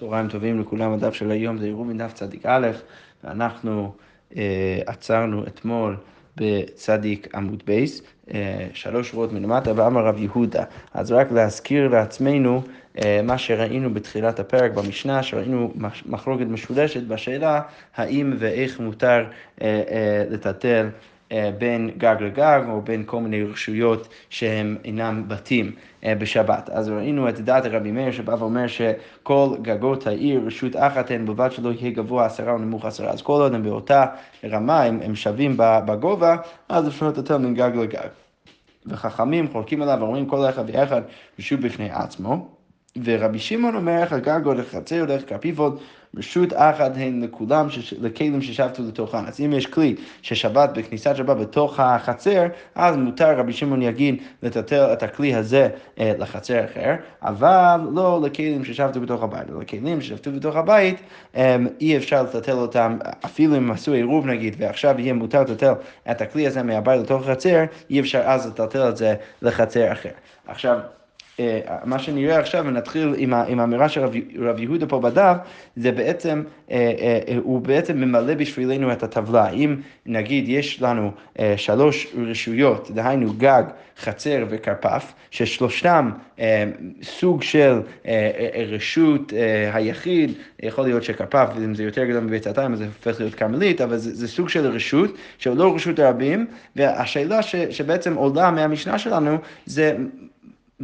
צהריים טובים לכולם, הדף של היום זה עירוב מדף צדיק א', ואנחנו אה, עצרנו אתמול בצדיק עמוד בייס, אה, שלוש שורות מלמטה, ואמר רב יהודה. אז רק להזכיר לעצמנו אה, מה שראינו בתחילת הפרק במשנה, שראינו מחלוקת משולשת בשאלה האם ואיך מותר אה, אה, לטלטל בין גג לגג או בין כל מיני רשויות שהם אינם בתים אה, בשבת. אז ראינו את דעת רבי מאיר שבא ואומר שכל גגות העיר רשות אחת הן בלבד שלא יהיה גבוה עשרה או נמוך עשרה. אז כל עוד הם באותה רמה, הם, הם שווים בגובה, אז אפשר לטלטל בין גג לגג. וחכמים חולקים עליו ואומרים כל אחד ואחד רשות בפני עצמו. ורבי שמעון אומר הגג או לחצר הולך כפיפות רשות אחת הן לכולם, לכלים ששבתו לתוכן. אז אם יש כלי ששבת בכניסת שבת בתוך החצר, אז מותר רבי שמעון יגיד לטלטל את הכלי הזה אה, לחצר אחר, אבל לא לכלים ששבתו בתוך הבית. לכלים ששבתו בתוך הבית, אה, אי אפשר לטלטל אותם, אפילו אם עשו עירוב נגיד, ועכשיו יהיה מותר לטלטל את הכלי הזה מהבית לתוך החצר, אי אפשר אז לטלטל את זה לחצר אחר. עכשיו, מה שנראה עכשיו, ונתחיל עם, עם האמירה של רב, רב יהודה פה בדף, זה בעצם, אה, אה, הוא בעצם ממלא בשבילנו את הטבלה. אם נגיד יש לנו שלוש רשויות, דהיינו גג, חצר וכרפף, ששלושתם סוג של רשות היחיד, יכול להיות שכרפף, אם זה יותר גדול מביצתיים, אז זה הופך להיות כרמלית, אבל זה, זה סוג של רשות, שהוא לא רשות הרבים, והשאלה ש, שבעצם עולה מהמשנה שלנו, זה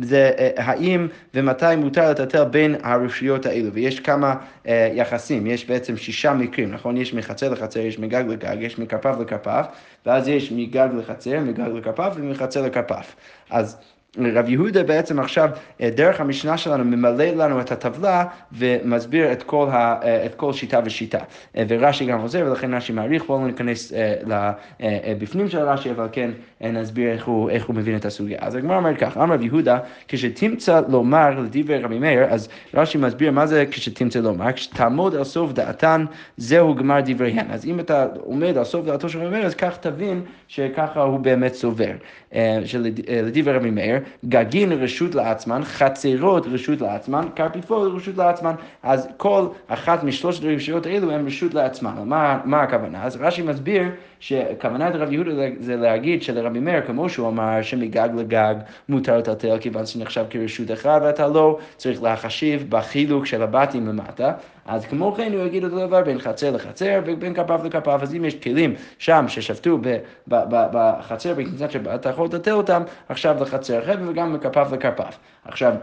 זה אה, האם ומתי מותר לטלטל בין הרשויות האלו, ויש כמה אה, יחסים, יש בעצם שישה מקרים, נכון? יש מחצר לחצר, יש מגג לגג, יש מכרפף לכרפף, ואז יש מגג לחצר, מגג לכרפף ומחצר לכרפף. אז רב יהודה בעצם עכשיו, אה, דרך המשנה שלנו, ממלא לנו את הטבלה ומסביר את כל, ה, אה, את כל שיטה ושיטה. אה, ורש"י גם עוזר, ולכן רש"י מעריך, בואו לא ניכנס לבפנים של רש"י, אבל כן נסביר איך הוא, איך הוא מבין את הסוגיה. אז הגמרא אומרת כך, אמר רב יהודה, כשתמצא לומר לדברי רבי מאיר, אז רש"י מסביר מה זה כשתמצא לומר, כשתעמוד על סוף דעתן, זהו גמר דבריהן. אז אם אתה עומד על סוף דעתו של רבי מאיר, אז כך תבין שככה הוא באמת סובר. שלדברי רבי מאיר, גגין רשות לעצמן, חצרות רשות לעצמן, קרפיפות רשות לעצמן, אז כל אחת משלושת הרשויות האלו הן רשות לעצמן. מה, מה הכוונה? אז רש"י מסביר שכוונת רב יהודה זה להגיד שלרבי מאיר, כמו שהוא אמר, שמגג לגג מותר לטלטל כיוון שנחשב כרשות אחת, ואתה לא צריך להחשיב בחילוק של הבתים למטה. אז כמו כן הוא יגיד אותו דבר בין חצר לחצר ובין כפף לכפף, אז אם יש כלים שם ששבתו בחצר בכניסת שבת, אתה יכול לטלטל אותם עכשיו לחצר אחרת וגם מכפף לכפף. עכשיו,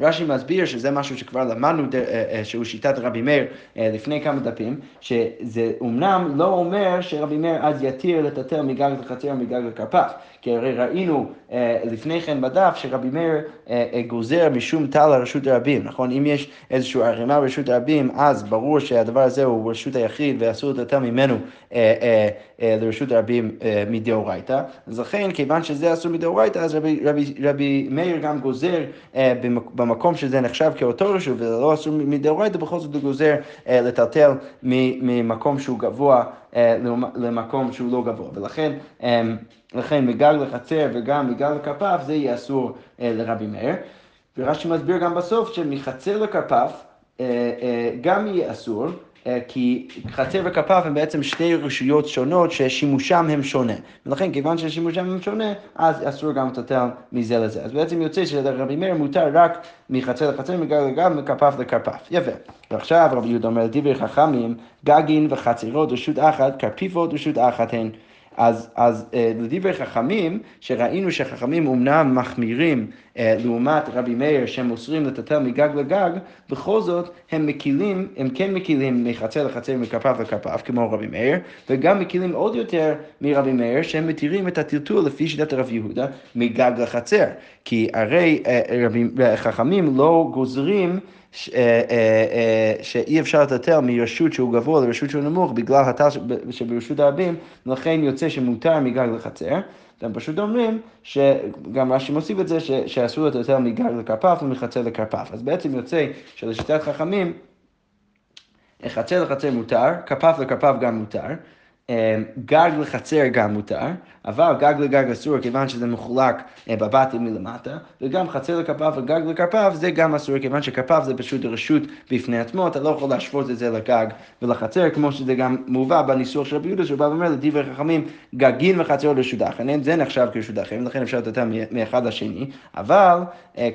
רש"י מסביר שזה משהו שכבר למדנו, אה, אה, שהוא שיטת רבי מאיר אה, לפני כמה דפים, שזה אומנם לא אומר שרבי מאיר אז יתיר לטטל מגג לחצר ומגג לכרפף, כי הרי ראינו לפני כן בדף שרבי מאיר גוזר משום טל לרשות הרבים, נכון? אם יש איזושהי ערימה ברשות הרבים, אז ברור שהדבר הזה הוא רשות היחיד ואסור לטטל ממנו לרשות הרבים מדאורייתא, אז לכן, כיוון שזה אסור מדאורייתא, אז רבי, רבי, רבי מאיר גם גוזר במקום שזה נחשב כאותו רשות וזה לא אסור מדאורייתא, בכל זאת הוא גוזר אה, לטלטל ממקום שהוא גבוה אה, למקום שהוא לא גבוה. ולכן אה, לכן מגל לחצר וגם מגל לכפף זה יהיה אסור לרבי מאיר. ורש"י מסביר גם בסוף שמחצר לכפף גם יהיה אסור. אה, כי חצר וכפף הם בעצם שתי רשויות שונות ששימושם הם שונה. ולכן כיוון ששימושם הם שונה, אז אסור גם לטלטל מזה לזה. אז בעצם יוצא שלרבי מאיר מותר רק מחצר לחצר, מגג לגג, מכפף לכפף. יפה. ועכשיו רבי יהודה אומר, לדברי חכמים, גגין וחצרות רשות אחת, כרפיפות רשות אחת הן. אז, אז אה, לדברי חכמים, שראינו שחכמים אומנם מחמירים אה, לעומת רבי מאיר שהם אוסרים לטטל מגג לגג, בכל זאת הם מקילים, הם כן מקילים מחצר לחצר, מכפף לכפף, כמו רבי מאיר, וגם מקילים עוד יותר מרבי מאיר, שהם מתירים את הטלטול לפי שיטת רב יהודה מגג לחצר. כי הרי אה, רבי, חכמים לא גוזרים אה, אה, אה, שאי אפשר לטלטל מרשות שהוא גבוה לרשות שהוא נמוך בגלל הטל שברשות הרבים, לכן יוצא שמותר מגג לחצר. הם פשוט אומרים, שגם רש"י מוסיף את זה, שאסור לטלטל מגג לכרפף ומחצר לכרפף. אז בעצם יוצא שלשיטת חכמים, חצר לחצר מותר, כרפף לכרפף גם מותר, גג לחצר גם מותר, אבל גג לגג אסור כיוון שזה מחולק אה, בבתים מלמטה, וגם חצר לכפיו וגג לכפיו זה גם אסור כיוון שכפיו זה פשוט רשות בפני עצמו, אתה לא יכול להשוות את זה לגג ולחצר, כמו שזה גם מובא בניסוח של רבי יהודה, שהוא בא ואומר לדברי חכמים, גגין וחצר אחרים, זה נחשב אחרים, לכן אפשר לתת מאחד לשני, אבל אה,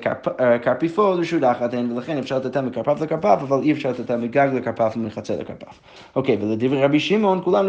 לרשות אחת, ולכן אפשר לתת מכרפיו לכפיו, אבל אי אפשר לתת מגג לכפיו ומחצר לכפיו. אוקיי, ולדברי רבי שמעון, כולם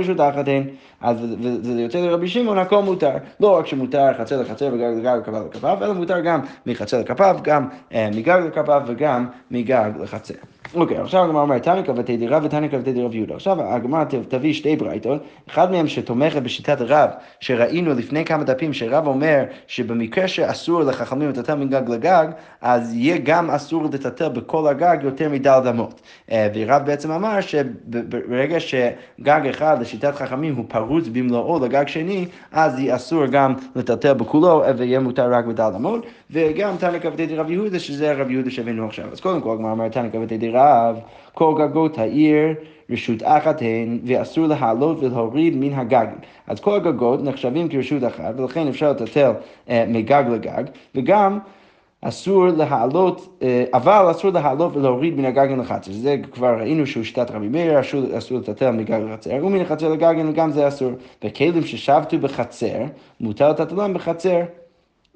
הן, אז וזה יוצא לרבי שמעון, הכל מותר. לא רק שמותר חצר לחצר וגג לגג לכפיו, אלא מותר גם מחצר לכפיו, גם אה, מגג לכפיו וגם מגג לחצר. אוקיי, עכשיו הגמרא אומרת, תניא כבתי דירה ותניא כבתי דירה ויהודה. עכשיו הגמרא תביא שתי ברייתות, אחד מהם שתומכת בשיטת רב, שראינו לפני כמה דפים, שרב אומר שבמקרה שאסור לחכמים לטטל מגג לגג, אז יהיה גם אסור לטטל בכל הגג יותר מדל אמות. אה, ורב בעצם אמר שברגע שגג אחד לשיטת חכמים הוא פרוץ במלואו לגג שני, אז יהיה אסור גם לטטל בכולו ויהיה מותר רק בדל אמות, וגם תניא כבתי דירה ויהודה, שזה רב יהודה שהבאנו עכשיו. אז קודם כל הגמרא אומרת תניא כבתי דירה רב, כל גגות העיר רשות אחת הן, ואסור להעלות ולהוריד מן הגגים. אז כל הגגות נחשבים כרשות אחת, ולכן אפשר לטטל אה, מגג לגג, וגם אסור להעלות, אה, אבל אסור להעלות ולהוריד מן הגגן לחצר. זה כבר ראינו שהוא שיטת רבי מאיר, אסור, אסור לטטל מגג לחצר, ומן החצר לגגן גם זה אסור. וכלים ששבתו בחצר, מותר לטטלם בחצר.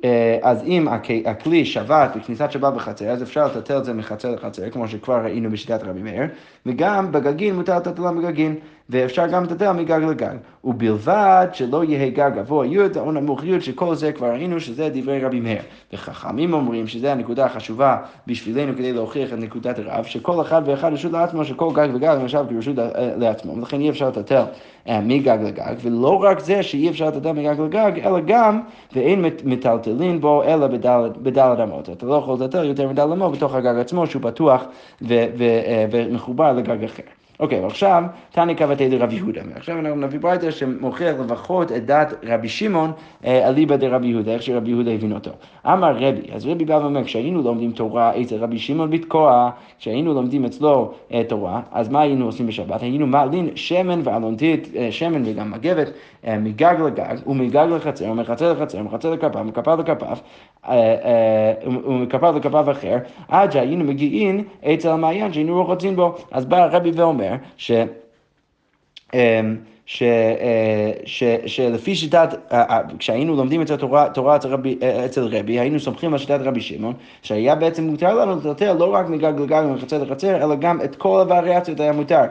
אה, אז אם הכלי שבת בכניסת שבת בחצר, אז אפשר לטטל את זה מחצר לחצר, כמו שכבר ראינו בשיטת רבי מאיר, וגם בגגין מותר לטטלם בגגין. ואפשר גם לטטל מגג לגג. ובלבד שלא יהיה גג גבוה י' או נמוך י', שכל זה כבר ראינו שזה דברי רבי מאיר. וחכמים אומרים שזו הנקודה החשובה בשבילנו כדי להוכיח את נקודת הרב, שכל אחד ואחד רשות לעצמו, שכל גג וגג למשל כרשות לעצמו, ולכן אי אפשר לטטל אה, מגג לגג, ולא רק זה שאי אפשר לטטל מגג לגג, אלא גם, ואין מטלטלין בו אלא בדלת אמות. אתה לא יכול לטטל יותר מדלת אמות בתוך הגג עצמו, שהוא פתוח אה, ומחובר לגג אחר. אוקיי, ועכשיו, תניא קבתי דרבי יהודה. עכשיו אנחנו נביא ברייתא שמוכיח לפחות את דת רבי שמעון אה, אליבא דרבי יהודה, איך שרבי יהודה הבין אותו. אמר רבי, אז רבי בא ואומר, כשהיינו לומדים תורה אצל רבי שמעון בתקוע, כשהיינו לומדים אצלו אה, תורה, אז מה היינו עושים בשבת? היינו מעלין שמן ואלונטית, אה, שמן וגם מגבת, מגג לגג ומגג לחצר, ומחצר לחצר, ומחצר לכפיו, ומכפיו לכפיו, ומכפיו לכפיו אחר, עד שהיינו מגיעים אצל המעיין שהיינו רוחצים בו. אז בא הרבי ואומר ש... ש, אה, ש, שלפי שיטת, אה, אה, כשהיינו לומדים את התורה, תורה אצל רבי, אצל רבי, היינו סומכים על שיטת רבי שמעון, שהיה בעצם מותר לנו לטלטל לא רק מגג לגג ומחצר לחצר, אלא גם את כל הווריאציות היה מותר.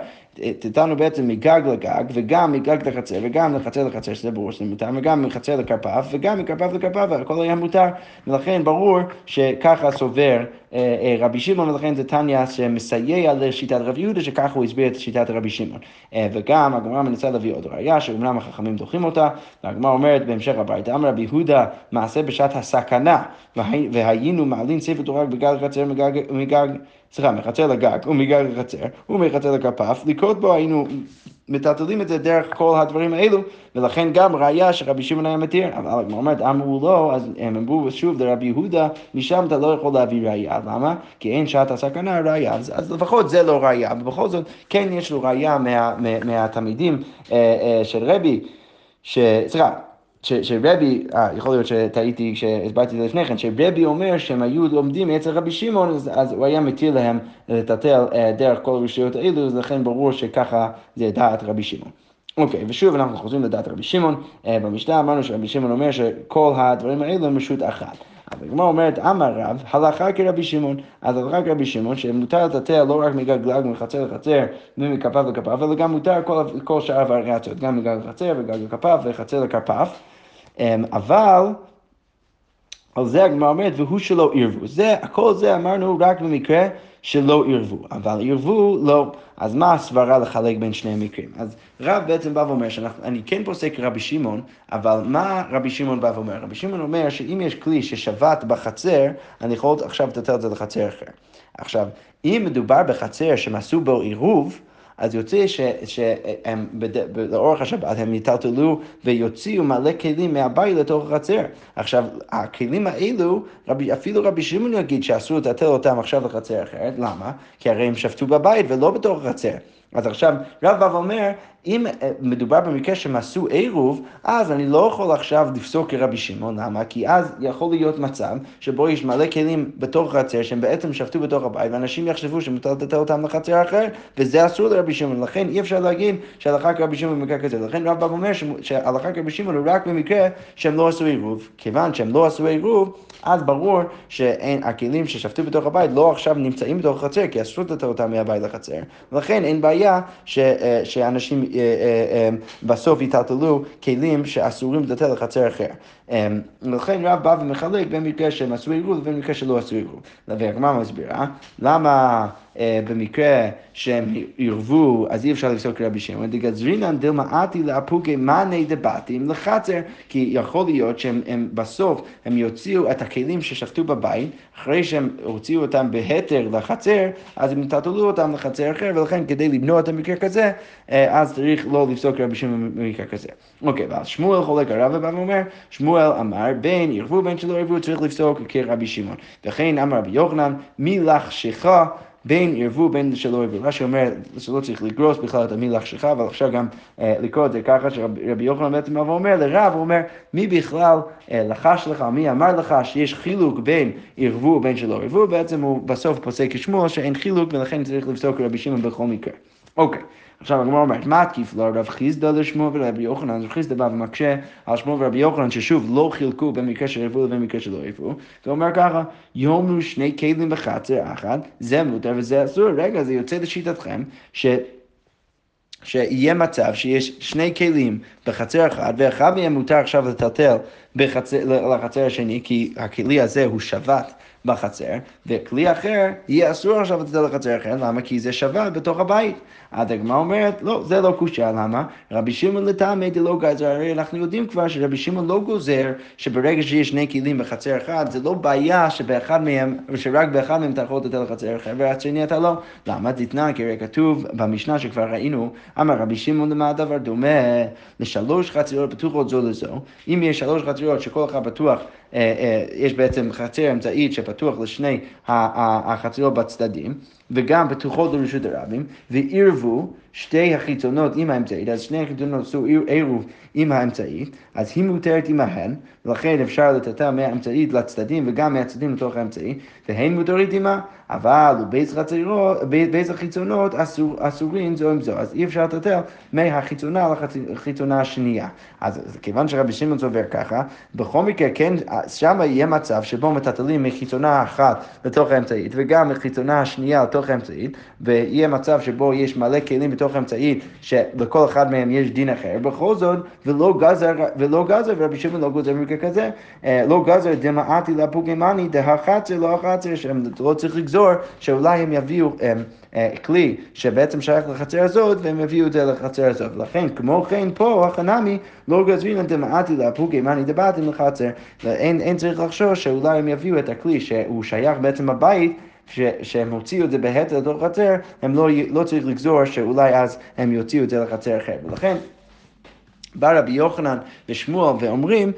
טלטלנו בעצם מגג לגג, וגם מגג לחצר, וגם לחצר לחצר, שזה ברור שזה מותר, וגם מחצר לכרפף, וגם מכרפף לכרפף, הכל היה מותר, ולכן ברור שככה סובר אה, אה, רבי שמעון, ולכן זה תניא שמסייע לשיטת רבי יהודה, שככה הוא הסביר את שיטת רבי שמעון. אה, וגם הגמרא מנסה להביא עוד ראייה, שאומנם החכמים דוחים אותה, והגמרא אומרת בהמשך הברייתא, אמר רבי יהודה, מעשה בשעת הסכנה, והיינו מעלין ספר תורה בגג חצר מגג סליחה, מחצר לגג ומגג לחצר ומחצר לכפף, לקרות בו היינו מטלטלים את זה דרך כל הדברים האלו, ולכן גם ראיה שרבי שמעון היה מתיר, אבל הגמרא אומרת, אמרו לו, אז הם אמרו שוב לרבי יהודה, משם אתה לא יכול להביא ראיה, למה? כי אין שעת הסכנה ראיה, אז, אז לפחות זה לא ראיה, ובכל זאת כן יש לו ראיה מה, מה, מהתלמידים אה, אה, של רבי, סליחה, שרבי, אה, יכול להיות שטעיתי כשהסברתי את זה לפני כן, שרבי אומר שהם היו לומדים אצל רבי שמעון, אז, אז הוא היה מתיר להם לטלטל אה, דרך כל הרשויות האלו, אז לכן ברור שככה זה דעת רבי שמעון. אוקיי, ושוב אנחנו חוזרים לדעת רבי שמעון, אה, במשנה אמרנו שרבי שמעון אומר שכל הדברים האלו הם רשות אחת. אבל הגמרא אומרת, אמר רב, הלכה כרבי שמעון, אז הלכה כרבי שמעון, שמותר לטטל לא רק מגג גג מחצר לחצר ומכפיו לכפיו, אלא גם מותר כל, כל שאר הווריאציות, גם מגג לחצר וגג לכפיו וחצר לכפיו. אמ, אבל על זה הגמרא אומרת, והוא שלא ערבו. זה, הכל זה אמרנו רק במקרה שלא ערבו, אבל ערבו לא. אז מה הסברה לחלק בין שני המקרים? אז רב בעצם בא ואומר שאני כן פוסק רבי שמעון, אבל מה רבי שמעון בא ואומר? רבי שמעון אומר שאם יש כלי ששבת בחצר, אני יכול עכשיו לטטל את זה לחצר אחר. עכשיו, אם מדובר בחצר שהם עשו בו עירוב, אז יוצא שהם לאורך השבת הם יטלטלו ויוציאו מלא כלים מהבית לתוך החצר. עכשיו, הכלים האלו, רבי, אפילו רבי שמעון יגיד שאסור לטלטל אותם עכשיו לחצר אחרת, למה? כי הרי הם שפטו בבית ולא בתוך החצר. אז עכשיו רב בא ואומר, אם מדובר במקרה שהם עשו עירוב, אז אני לא יכול עכשיו לפסוק כרבי שמעון, למה? כי אז יכול להיות מצב שבו יש מלא כלים בתוך החצר שהם בעצם שבתו בתוך הבית, ואנשים יחשבו שמותר לטלטל אותם לחצר אחרת, וזה אסור לרבי שמעון, לכן אי אפשר להגיד שהלכה כרבי שמעון במקרה כזה, לכן רב אומר שהלכה כרבי שמעון הוא רק במקרה שהם לא עשו עירוב, כיוון שהם לא עשו עירוב, אז ברור שהכלים ששבתו בתוך הבית לא עכשיו נמצאים בתוך החצר, כי אסור לטלטל אותם מהבית לחצר, ולכן אין בעיה ש, אה, שאנשים אה, אה, בסוף יטלטלו כלים שאסורים לטלטל לחצר אחר. ולכן רב בא ומחלק בין מקרה שהם עשו עירוב לבין מקרה שלא עשו עירוב. והגמרא מסבירה, למה במקרה שהם עירבו, אז אי אפשר לפסוק רבי שמעון, דגזרינן דלמאתי לאפוקי מאני דבתים לחצר, כי יכול להיות שהם בסוף, הם יוציאו את הכלים ששפטו בבית, אחרי שהם הוציאו אותם בהתר לחצר, אז הם יטלטלו אותם לחצר אחר, ולכן כדי למנוע את המקרה כזה, אז צריך לא לפסוק רבי שמעון במקרה כזה. אוקיי, ואז שמואל חולק הרב ואומר, שמואל אמר, בין ערבו בין שלא ערבו, צריך לפסוק כרבי שמעון. וכן אמר רבי יוחנן, מי לחשך בין ערבו בין שלא ערבו. רש"י אומר שלא צריך לגרוס בכלל את המילה חשיכה, אבל אפשר גם אה, לקרוא את זה ככה שרבי יוחנן בעצם בא ואומר לרב, הוא אומר, מי בכלל אה, לחש לך, מי אמר לך שיש חילוק בין ערבו ובין שלא ערבו, בעצם הוא בסוף פוסק כשמואל שאין חילוק ולכן צריך לפסוק רבי שמעון בכל מקרה. אוקיי. עכשיו הגמרא אומרת, מה תקיף לו רב חיסדא לשמואל ולרבי יוחנן, רב חיסדא בא ומקשה על שמואל ורבי יוחנן, ששוב לא חילקו בין מקרה שערבו לבין מקרה שלא ערבו, זה אומר ככה, יאמרו שני כלים בחצר אחת, זה מותר וזה אסור, רגע, זה יוצא לשיטתכם, ש... שיהיה מצב שיש שני כלים בחצר אחת, ואחד מהם מותר עכשיו לטלטל לחצר השני, כי הכלי הזה הוא שבת בחצר, וכלי אחר יהיה אסור עכשיו לטלטל לחצר אחר, למה? כי זה שבת בתוך הבית. אז הגמרא אומרת, לא, זה לא קושייה, למה? רבי שמעון לטעמי דלא גזר, הרי אנחנו יודעים כבר שרבי שמעון לא גוזר שברגע שיש שני כלים בחצר אחד, זה לא בעיה שבאחד מהם, שרק באחד מהם אתה יכול לתת לחצר אחר, והשני אתה לא. למה? דתנן, כי הרי כתוב במשנה שכבר ראינו, אמר רבי שמעון למה הדבר דומה לשלוש חצרות פתוחות זו לזו, אם יש שלוש חצרות שכל אחד פתוח יש בעצם חצר אמצעית שפתוח לשני החצרות בצדדים, וגם פתוחות לרשות הרבים, ועירבו שתי החיצונות עם האמצעית, אז שני החיצונות עשו עירוב עם האמצעית, אז היא מותרת עמהן, ולכן אפשר לטאטא מהאמצעית לצדדים וגם מהצדדים לתוך האמצעית, והן מותרת עמה, אבל בייס החיצונות אסור, אסורים זו עם זו, אז אי אפשר לטאטא מהחיצונה לחיצונה השנייה. אז כיוון שרבי שמעון סובר ככה, בכל מקרה כן, שם יהיה מצב שבו מטאטלים מחיצונה אחת לתוך האמצעית, וגם מחיצונה השנייה לתוך האמצעית, ויהיה מצב שבו יש מלא כלים בתוך האמצעית, שלכל אחד מהם יש דין אחר, בכל זאת, ולא גזר, ולא גזר, ורבי שמעון לא גוזר במקרה כזה, אה, לא גזר דמעתי לפוגמני דהחצר לא החצר, שהם לא צריך לגזור, שאולי הם יביאו הם, אה, כלי שבעצם שייך לחצר הזאת, והם יביאו את זה לחצר הזאת. לכן, כמו כן פה, החנמי, לא גזרין דמעתי לפוגמני דבעתם לחצר, אין, צריך לחשוש שאולי הם יביאו את הכלי שהוא שייך בעצם הבית, ש, שהם הוציאו את זה בהתר לתוך חצר, הם לא, לא צריך לגזור שאולי אז הם יוציאו את זה לחצר אחר. ולכן בא רבי יוחנן ושמואל ואומרים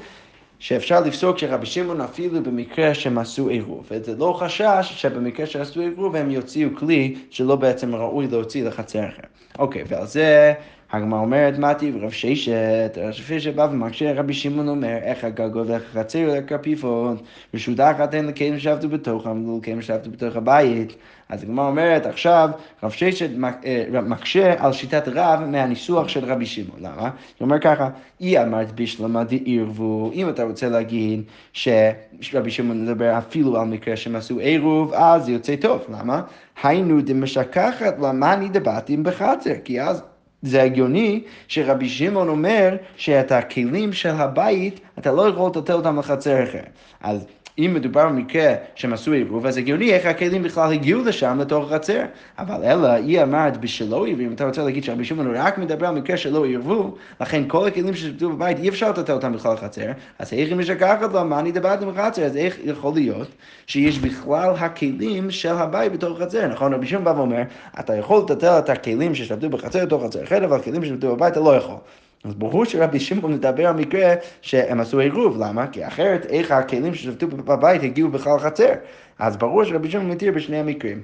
שאפשר לפסוק שרבי שמעון אפילו במקרה שהם עשו עירוב. וזה לא חשש שבמקרה שעשו עירוב הם יוציאו כלי שלא בעצם ראוי להוציא לחצר אחר. אוקיי, ועל זה הגמרא אומרת, מה טיב רב ששת, רב ששת בא ומקשה, רבי שמעון אומר, איך הגגות ואיך החצר לקפיפון, ושודה אחת אין לקיים שעבדו בתוכם, ולא לקיים שעבדו בתוך הבית. אז הגמרא אומרת, עכשיו רב ששת אה, מקשה על שיטת רב מהניסוח של רבי שמעון. למה? הוא אומר ככה, אי אמרת בשלמה דעירבו, אם אתה רוצה להגיד שרבי שמעון מדבר אפילו על מקרה שהם עשו עירוב, אז זה יוצא טוב. למה? היינו דמשכחת למאני דבתים בחצר, כי אז זה הגיוני שרבי שמעון אומר שאת הכלים של הבית, אתה לא יכול לטלטל אותם לחצר אחר. אז אם מדובר במקרה שהם עשו עירוב, אז הגיוני איך הכלים בכלל הגיעו לשם, לתוך החצר. אבל אלא, היא אמרת בשלא עירוב, אם אתה רוצה להגיד שרבי שמעון רק מדבר על מקרה שלא עירבו, לכן כל הכלים ששבתו בבית, אי אפשר לטלטל אותם בכלל לחצר, אז איך אם יש לקחת לו, מה אני דיברתי בחצר? אז איך יכול להיות שיש בכלל הכלים של הבית בתוך החצר? נכון, רבי שמעון בא ואומר, אתה יכול לטלטל את הכלים ששבתו בחצר לתוך חצר אחרת, אבל הכלים ששבתו בבית אתה לא יכול. אז ברור שרבי שמעון מדבר על מקרה שהם עשו עירוב, למה? כי אחרת איך הכלים ששבתו בבית הגיעו בכלל לחצר. אז ברור שרבי שמעון מתיר בשני המקרים.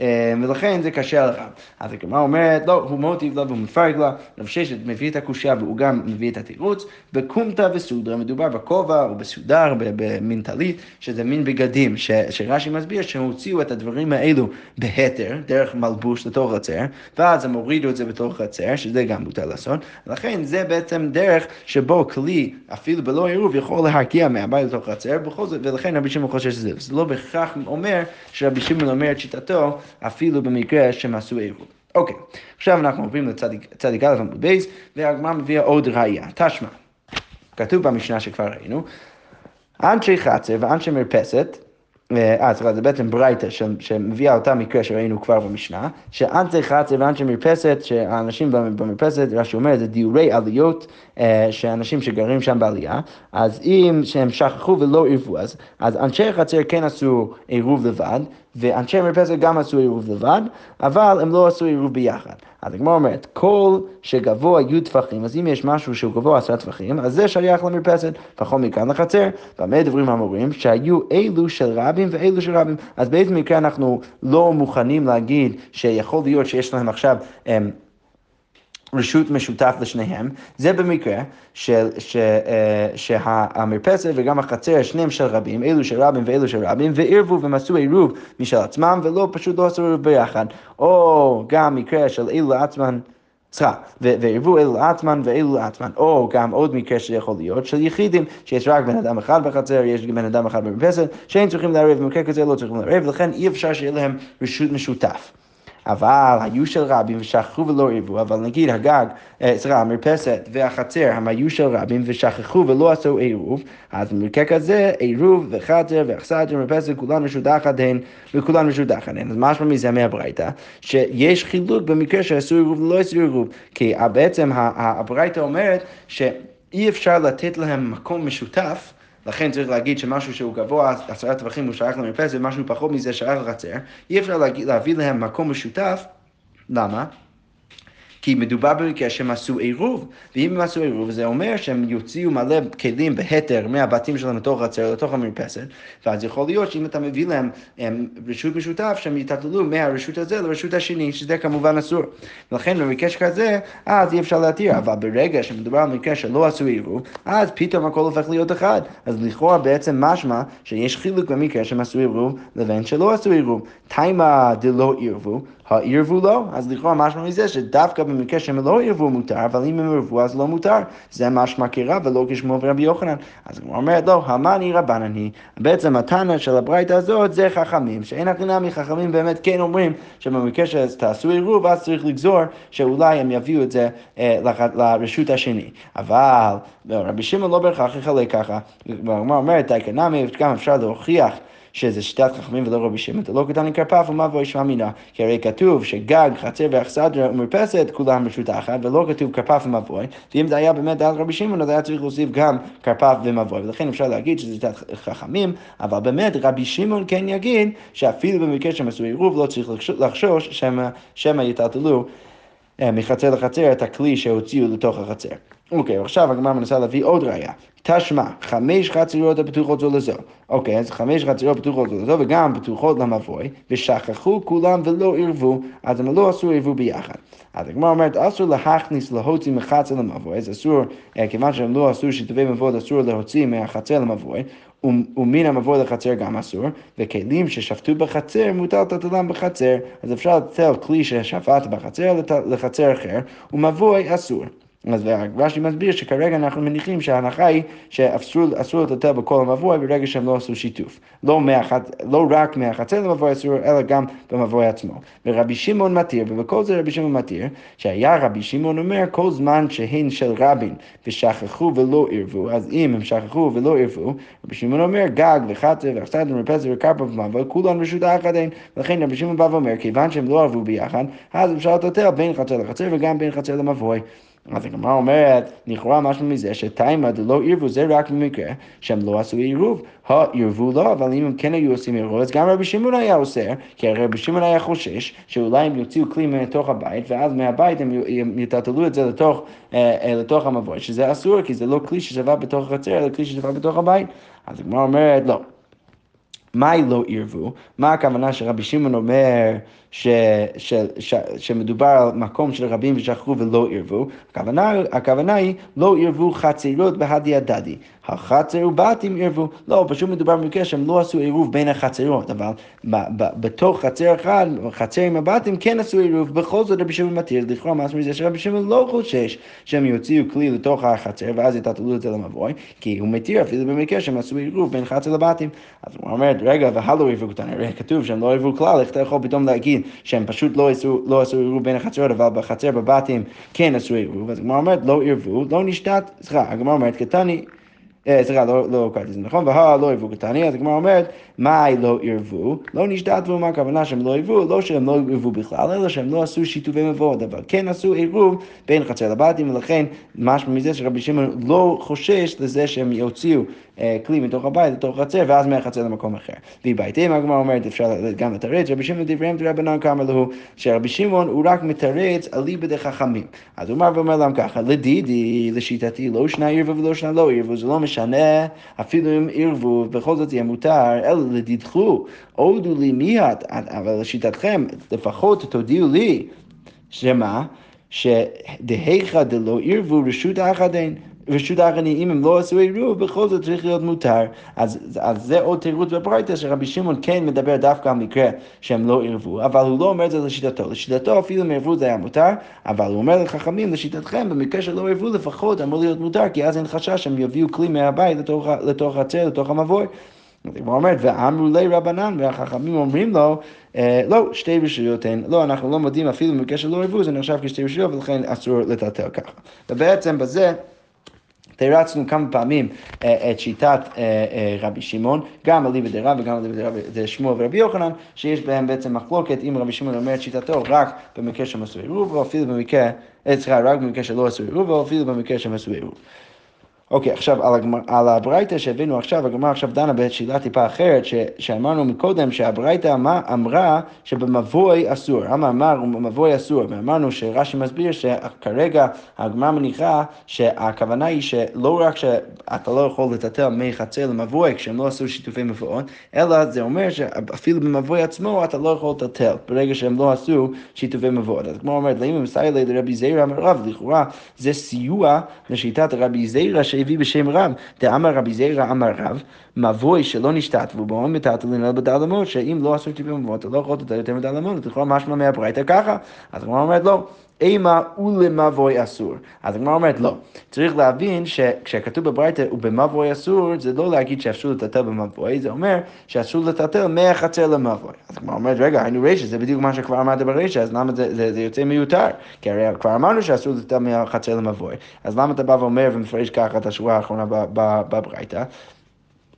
אה, ולכן זה קשה הרב. אז הגמרא אומרת, לא, הוא מוטיב לה והוא מפרק לה, רב ששת מביא את הקושייה והוא גם מביא את התירוץ, בקומתא וסודרה, מדובר בכובע או בסודר, במין טלית, שזה מין בגדים, שרש"י מסביר שהם הוציאו את הדברים האלו בהתר, דרך מלבוש לתוך חצר, ואז הם הורידו את זה בתוך חצר, שזה גם מותר לעשות, לכן זה בעצם דרך שבו כלי, אפילו בלא עירוב, יכול להרקיע מהבית לתוך חצר, ולכן רבי שמעון חושב שזה, זה לא בהכרח אומר שרבי שמעון אומר את שיטתו, אפילו במקרה שהם עשו עירוב. אוקיי, עכשיו אנחנו עוברים לצדיק א' עמוד בייס, והגמרא מביאה עוד ראייה, תשמע. כתוב במשנה שכבר ראינו, אנשי חצר ואנשי מרפסת, אה, סליחה, זה בעצם ברייתא שמביאה אותה מקרה שראינו כבר במשנה, שאנשי חצר ואנשי מרפסת, שהאנשים במרפסת, רש"י אומר, זה דיורי עליות, אה, שאנשים שגרים שם בעלייה, אז אם שהם שכחו ולא עירבו, אז, אז אנשי חצר כן עשו עירוב לבד, ואנשי מרפסת גם עשו עירוב לבד, אבל הם לא עשו עירוב ביחד. אז הגמרא אומרת, כל שגבוה יהיו טפחים, אז אם יש משהו שהוא גבוה עשרה טפחים, אז זה שייך למרפסת, פחות מכאן לחצר. במה דברים אמורים? שהיו אלו של רבים ואלו של רבים. אז באיזה מקרה אנחנו לא מוכנים להגיד שיכול להיות שיש להם עכשיו... הם, רשות משותף לשניהם, זה במקרה של, ש, אה, שהמרפסת וגם החצר, שניהם של רבים, אלו של רבים ואלו של רבים, ועירבו עשו עירוב משל עצמם, ולא פשוט לא עשו עירוב ביחד. או גם מקרה של אלו לעצמם, סליחה, ועירבו אלו לעצמן ואלו לעצמן, או גם עוד מקרה שיכול להיות של יחידים, שיש רק בן אדם אחד בחצר, יש בן אדם אחד במרפסת, שאין צריכים לערב, במקרה כזה לא צריכים לערב, ולכן אי אפשר שיהיה להם רשות משותף. אבל היו של רבים ושכחו ולא עירבו, אבל נגיד הגג, אה, סליחה, המרפסת והחצר הם היו של רבים ושכחו ולא עשו עירוב, אז במקרה כזה עירוב וחצר ואחסת ומרפסת כולן משודחת הן וכולן משודחת הן. אז משמע מזה מהברייתא, שיש חילוק במקרה שעשו עירוב ולא עשו עירוב, כי בעצם הברייתא אומרת שאי אפשר לתת להם מקום משותף לכן צריך להגיד שמשהו שהוא גבוה, עשרה טווחים הוא שייך למרפסת, ומשהו פחות מזה שייך לחצר. אי אפשר להביא להם מקום משותף. למה? כי מדובר במקרה שהם עשו עירוב, ואם הם עשו עירוב זה אומר שהם יוציאו מלא כלים בהתר מהבתים שלהם לתוך החצר, לתוך המרפסת, ואז יכול להיות שאם אתה מביא להם הם, רשות משותף, שהם יטטלו מהרשות הזה לרשות השני, שזה כמובן אסור. ולכן במקרה כזה, אז אי אפשר להתיר, אבל ברגע שמדובר על מקרה שלא עשו עירוב, אז פתאום הכל הופך להיות אחד. אז לכאורה בעצם משמע שיש חילוק במקרה שהם עשו עירוב לבין שלא עשו עירוב. תימא דלא עירבו, העירבו לא, אז לכאורה משמע מזה שדווקא במקרה שהם לא עירבו מותר, אבל אם הם עירבו אז לא מותר. זה משמע כרע ולא כשמו ורבי יוחנן. אז הוא אומר, לא, המאני רבנני. בעצם התנא של הברייתא הזאת זה חכמים, שאין הכי מחכמים באמת כן אומרים שבמקרה שתעשו עירוב אז צריך לגזור שאולי הם יביאו את זה אה, לרשות השני. אבל לא, רבי שמעון לא בהכרח יחלק ככה. הוא אומר, דייקנמי, גם אפשר להוכיח שזה שיטת חכמים ולא רבי שמעון, לא קטן לכרפף ומבוא ישמע מינה. כי הרי כתוב שגג, חצר ואכסדרה ומרפסת כולם רשות אחת, ולא כתוב כרפף ומבוי, ואם זה היה באמת דעת רבי שמעון, אז היה צריך להוסיף גם כרפף ומבוי, ולכן אפשר להגיד שזה שיטת חכמים, אבל באמת רבי שמעון כן יגיד שאפילו במקרה שהם עשו עירוב לא צריך לחשוש שמא יטלטלו אה, מחצר לחצר את הכלי שהוציאו לתוך החצר. אוקיי, עכשיו הגמרא מנסה להביא עוד ראייה. תשמע, חמש חצריות הפתוחות זו לזו. אוקיי, אז חמש חצריות פתוחות זו לזו וגם פתוחות למבוי, ושכחו כולם ולא עירבו, אז הם לא עשו עירבו ביחד. אז הגמרא אומרת, אסור להכניס להוציא מחצר למבוי, אז אסור, אה, כיוון שהם לא עשו שיתופי מבוי, אסור להוציא מהחצר למבוי, ומן המבוי לחצר גם אסור, וכלים ששפטו בחצר מותר לטלטלם בחצר, אז אפשר לטל כלי ששפט בחצר לחצר אחר, ומבוי אסור. אז רש"י מסביר שכרגע אנחנו מניחים שההנחה היא שאסור לטלטל בכל המבוי ברגע שהם לא עשו שיתוף. לא, מהחצ... לא רק מהחצר למבוי אסור, אלא גם במבוי עצמו. ורבי שמעון מתיר, ובכל זה רבי שמעון מתיר, שהיה רבי שמעון אומר כל זמן שהן של רבין ושכחו ולא עירבו, אז אם הם שכחו ולא עירבו, רבי שמעון אומר גג וחצר ואחסד ומרפסת וקרפה ומבוי, כולן רשות האחד הן. ולכן רבי שמעון בא ואומר, כיוון שהם לא ערבו ביחד, אז אפשר לטלטל בין חצר לחצר וגם בין חצר למבוי. אז הגמרא אומרת, לכאורה משהו מזה שתימא דלא עירבו זה רק במקרה שהם לא עשו עירוב. העירבו לא, אבל אם הם כן היו עושים עירוב, אז גם רבי שמעון היה אוסר, כי הרי רבי שמעון היה חושש שאולי הם יוציאו כלי מתוך הבית, ואז מהבית הם יטלטלו את זה לתוך, אה, אה, לתוך המבוי, שזה אסור, כי זה לא כלי ששווה בתוך החצר, אלא כלי ששווה בתוך הבית. אז הגמרא אומרת, לא. מהי לא עירבו? מה הכוונה שרבי שמעון אומר ש, ש, ש, שמדובר על מקום של רבים ושכחו ולא ערבו, הכוונה, הכוונה היא לא ערבו חצרות בהדי הדדי. החצר ובתים ערבו, לא, פשוט מדובר במקרה שהם לא עשו עירוב בין החצרות, אבל ב, ב, בתוך חצר אחד, חצר עם הבתים כן עשו עירוב, בכל זאת רבי שמעון מתיר, לכאורה משהו מזה שרבי שמעון לא חושש שהם יוציאו כלי לתוך החצר ואז יטלטלו את זה למבוי, כי הוא מתיר אפילו במקרה שהם עשו עירוב בין חצר לבתים. אז הוא אומר, רגע, והלא עירבו כתוב שהם לא עירבו כלל, איך אתה יכול פתאום להגיד שהם פשוט לא עשו, לא עשו עירוב בין החצרות, אבל בחצר בבתים כן עשו עירוב, אז הגמרא אומרת, לא עירבו, לא נשתת, סליחה, הגמרא אומרת, קטני אה, סליחה, לא, לא קראתי את זה נכון, והא לא ערבו קטני, אז הגמרא אומרת, מה לא ערבו? לא נשתתבו, מה הכוונה שהם לא ערבו? לא שהם לא ערבו בכלל, אלא שהם לא עשו שיתופי מבואות, אבל כן עשו עירוב בין חצר לבתים, ולכן משמע מזה שרבי שמעון לא חושש לזה שהם יוציאו כלי מתוך הבית לתוך חצר, ואז מהחצר למקום אחר. והביתם, הגמרא אומרת, אפשר גם לתרץ, רבי שמעון דבריהם דרבנן כאמר לו, שרבי שמעון הוא רק מתרץ אליבא דחכמים. אז הוא אמר ואומר להם ככה, לדידי, לשיטתי, לא שנה ערבו ולא שנה לא ערבו, זה לא משנה, אפילו אם ערבו, בכל זאת יהיה מותר, אלא לדידכו, הודו לי מיד, אבל לשיטתכם, לפחות תודיעו לי, שמה? שדהיכא דלא ערבו רשות האחדין. רשות האחרונים, אם לא עשו עירוב, בכל זאת צריך להיות מותר. אז, אז זה עוד תירוץ בברייתא שרבי שמעון כן מדבר דווקא על מקרה שהם לא עירבו, אבל הוא לא אומר את זה לשיטתו. לשיטתו אפילו אם עירבו זה היה מותר, אבל הוא אומר לחכמים, לשיטתכם, במקרה שלא עירבו לפחות אמור להיות מותר, כי אז אין חשש שהם יביאו כלי מהבית לתוך, לתוך הצל, לתוך המבוי. הוא אומר, ואמרו לי רבנן, והחכמים אומרים לו, אה, לא, שתי רשויות הן, לא, אנחנו לא מודים אפילו במקרה שלא עירבו, זה נחשב כשתי רשויות, ולכן אסור לטלטל ככה. ובעצם בזה... תרצנו כמה פעמים אה, את שיטת אה, אה, רבי שמעון, גם אליבא דרב וגם אליבא דשמואל ורבי יוחנן, שיש בהם בעצם מחלוקת אם רבי שמעון אומר את שיטתו רק במקרה שהם עשו עירוב, או אפילו במקרה, סליחה, רק במקרה שלא עשו עירוב, או אפילו במקרה שהם עשו עירוב. אוקיי, okay, עכשיו על, הגמר, על הברייתא שהבאנו עכשיו, הגמרא עכשיו דנה בשאלה טיפה אחרת, ש, שאמרנו מקודם שהברייתא אמרה שבמבוי אסור, אמר אמר במבוי אסור, ואמרנו שרש"י מסביר שכרגע הגמרא מניחה שהכוונה היא שלא רק שאתה לא יכול לטטל מי חצר למבוי כשהם לא עשו שיתופי מבואות, אלא זה אומר שאפילו במבוי עצמו אתה לא יכול לטטל, ברגע שהם לא עשו שיתופי מבואות. אז כמו אומרת, לאמא מסיילי לרבי זיירא אמר רב, לכאורה זה סיוע לשיטת רבי זיירא שהביא בשם רב, דאמר רבי זיירא אמר רב, מבוי שלא נשתתפו בו, מטלטלין אלא בדל אמות, שאם לא עשו טיפים במות, אתה לא יכול לתת יותר מדל אמות, לכאורה משמע מהברייתא ככה. אז הגמרא אומרת לא. אימה ולמבוי אסור. אז הגמרא אומרת לא. צריך להבין שכשכתוב בברייתא ובמבוי אסור, זה לא להגיד שאסור לטלטל במבוי, זה אומר שאסור לטלטל מהחצר למבוי. אז הגמרא אומרת, רגע, היינו רישא, זה בדיוק מה שכבר אמרת ברישא, אז למה זה, זה, זה יוצא מיותר? כי הרי כבר אמרנו שאסור לטלטל מהחצר למבוי. אז למה אתה בא ואומר ומפרש ככה את השורה האחרונה בברייתא?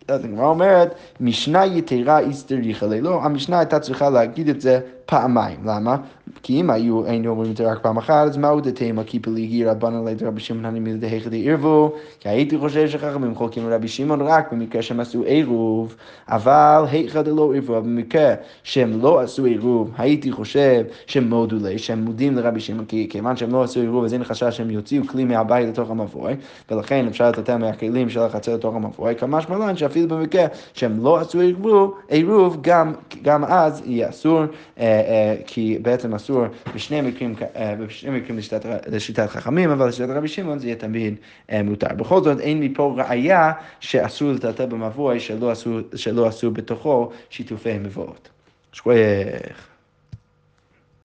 אז הגמרא אומרת, משנה יתרה איסטריכה לא, המשנה הייתה צריכה להגיד את זה פעמיים. למה? כי אם היו, היינו אומרים את זה רק פעם אחת, אז מהו דתימה כי פליגי רבנו ליד רבי שמעון הנמיל דהיכא ערבו, כי הייתי חושב שחכמים חולקים לרבי שמעון רק במקרה שהם עשו עירוב, אבל היכא דלא ערבו, אבל במקרה שהם לא עשו עירוב, הייתי חושב שהם מודו לי, שהם מודים לרבי שמעון, כי כיוון שהם לא עשו עירוב, אז אין חשש שהם יוציאו כלי מהבית לתוך המבוי, ולכן אפשר לטאטא מהכלים של החצר לתוך המבוי, כמשמע לן שאפילו במקרה שהם לא עשו עירוב, עירוב גם, גם אז יהיה אסור. אה, אה, כי בעצם אסור בשני מקרים, אה, בשני מקרים לשיטת, לשיטת חכמים, אבל לשיטת רבי שמעון זה יהיה תמיד אה, מותר. בכל זאת אין לי פה ראייה שאסור לטלטל במבוי שלא עשו, שלא עשו בתוכו שיתופי מבואות. שכוייך.